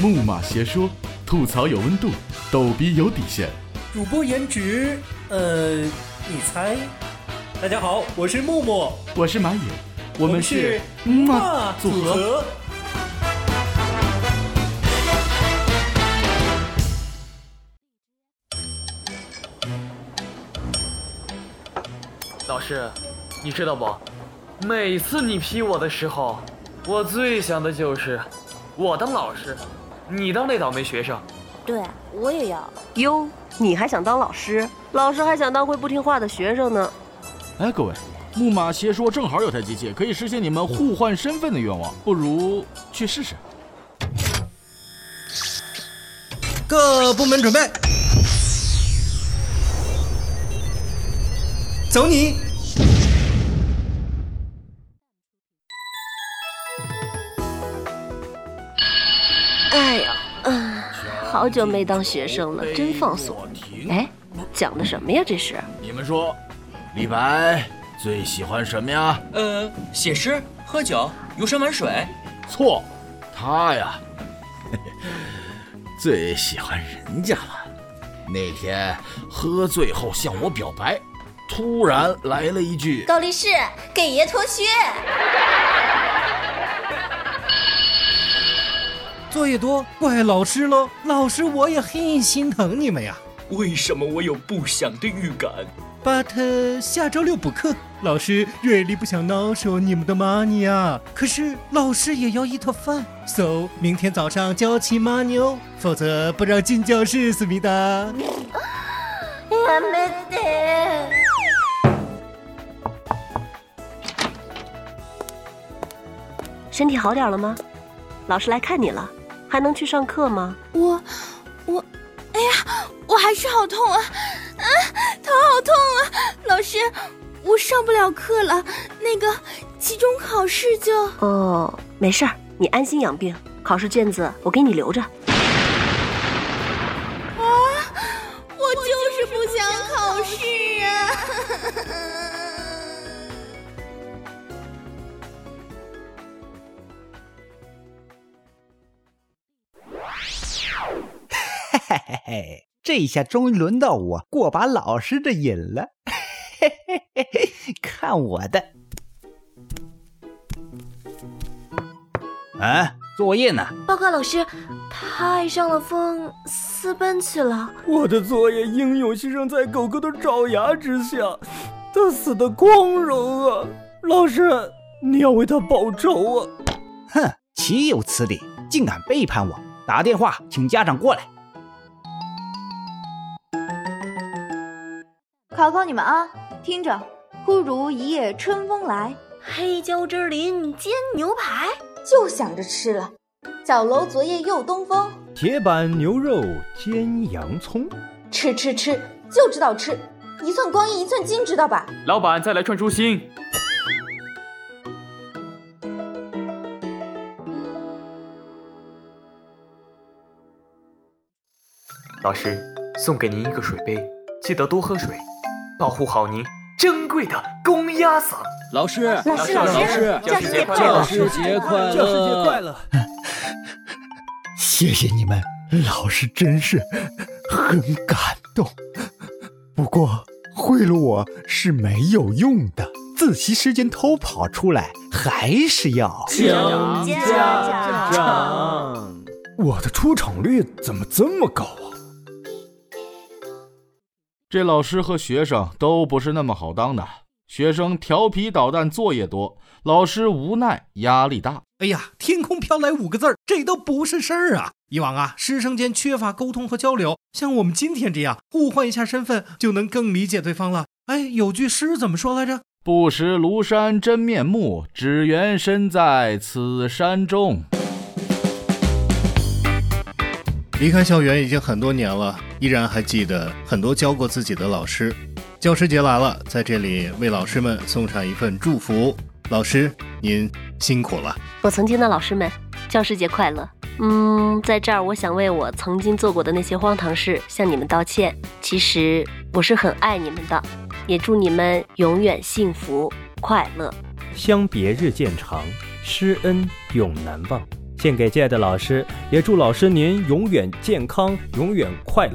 木马邪说，吐槽有温度，逗逼有底线。主播颜值，呃，你猜？大家好，我是木木，我是马野，我们是木马马组。合。老师，你知道不？每次你批我的时候，我最想的就是我当老师，你当那倒霉学生。对，我也要。哟，你还想当老师？老师还想当会不听话的学生呢。哎，各位，木马邪说正好有台机器可以实现你们互换身份的愿望，不如去试试。各部门准备，走你！哎呀，嗯，好久没当学生了，真放松。哎，讲的什么呀？这是？你们说，李白最喜欢什么呀？呃，写诗、喝酒、游山玩水。错，他呀，最喜欢人家了。那天喝醉后向我表白，突然来了一句高力士，给爷脱靴。作业多怪老师喽，老师我也很心疼你们呀。为什么我有不祥的预感？ But 下周六补课，老师瑞丽不想闹收你们的 money 啊。可是老师也要一坨饭，so 明天早上交齐 money 哦，否则不让进教室，思密达。やめて。身体好点了吗？老师来看你了， 还能去上课吗？我我，哎呀，我还是好痛啊！啊，头好痛啊！老师，我上不了课了，那个期中考试就……哦，没事儿，你安心养病。考试卷子我给你留着。嘿嘿嘿，这一下终于轮到我过把老师的瘾了。嘿嘿嘿嘿，看我的！啊，作业呢？报告老师，他爱上了风，私奔去了。我的作业英勇牺牲在狗狗的爪牙之下，他死的光荣啊！老师，你要为他报仇啊！哼，岂有此理！竟敢背叛我！打电话请家长过来。考考你们啊，听着，忽如一夜春风来，黑椒汁淋煎牛排，就想着吃了。小楼昨夜又东风，铁板牛肉煎洋葱，吃吃吃，就知道吃，一寸光阴一寸金，知道吧？老板，再来串猪心。老师，送给您一个水杯，记得多喝水，保护好您珍贵的公鸭嗓。老师，老师老师教师节快乐教师节快乐！教师节快乐！谢谢你们，老师真是很感动。不过贿赂我是没有用的，自习时间偷跑出来还是要。讲家长。我的出场率怎么这么高啊？这老师和学生都不是那么好当的。学生调皮捣蛋，作业多；老师无奈，压力大。哎呀，天空飘来五个字儿，这都不是事儿啊！以往啊，师生间缺乏沟通和交流，像我们今天这样互换一下身份，就能更理解对方了。哎，有句诗怎么说来着？不识庐山真面目，只缘身在此山中。离开校园已经很多年了，依然还记得很多教过自己的老师。教师节来了，在这里为老师们送上一份祝福。老师，您辛苦了。我曾经的老师们，教师节快乐！嗯，在这儿我想为我曾经做过的那些荒唐事向你们道歉。其实我是很爱你们的，也祝你们永远幸福快乐。相别日渐长，师恩永难忘。献给亲爱的老师，也祝老师您永远健康，永远快乐。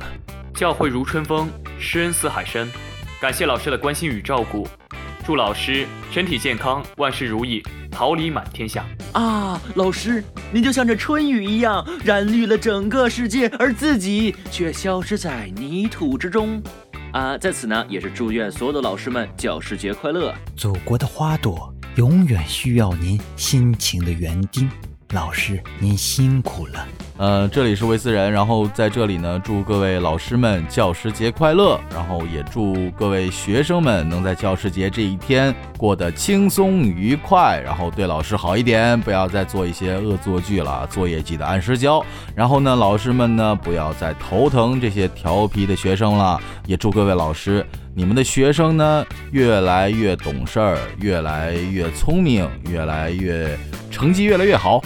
教诲如春风，师恩似海深。感谢老师的关心与照顾，祝老师身体健康，万事如意，桃李满天下。啊，老师，您就像这春雨一样，染绿了整个世界，而自己却消失在泥土之中。啊，在此呢，也是祝愿所有的老师们教师节快乐。祖国的花朵永远需要您辛勤的园丁，老师您辛苦了。呃，这里是维斯人，然后在这里呢，祝各位老师们教师节快乐，然后也祝各位学生们能在教师节这一天过得轻松愉快，然后对老师好一点，不要再做一些恶作剧了，作业记得按时交。然后呢，老师们呢，不要再头疼这些调皮的学生了，也祝各位老师，你们的学生呢，越来越懂事儿，越来越聪明，越来越成绩越来越好。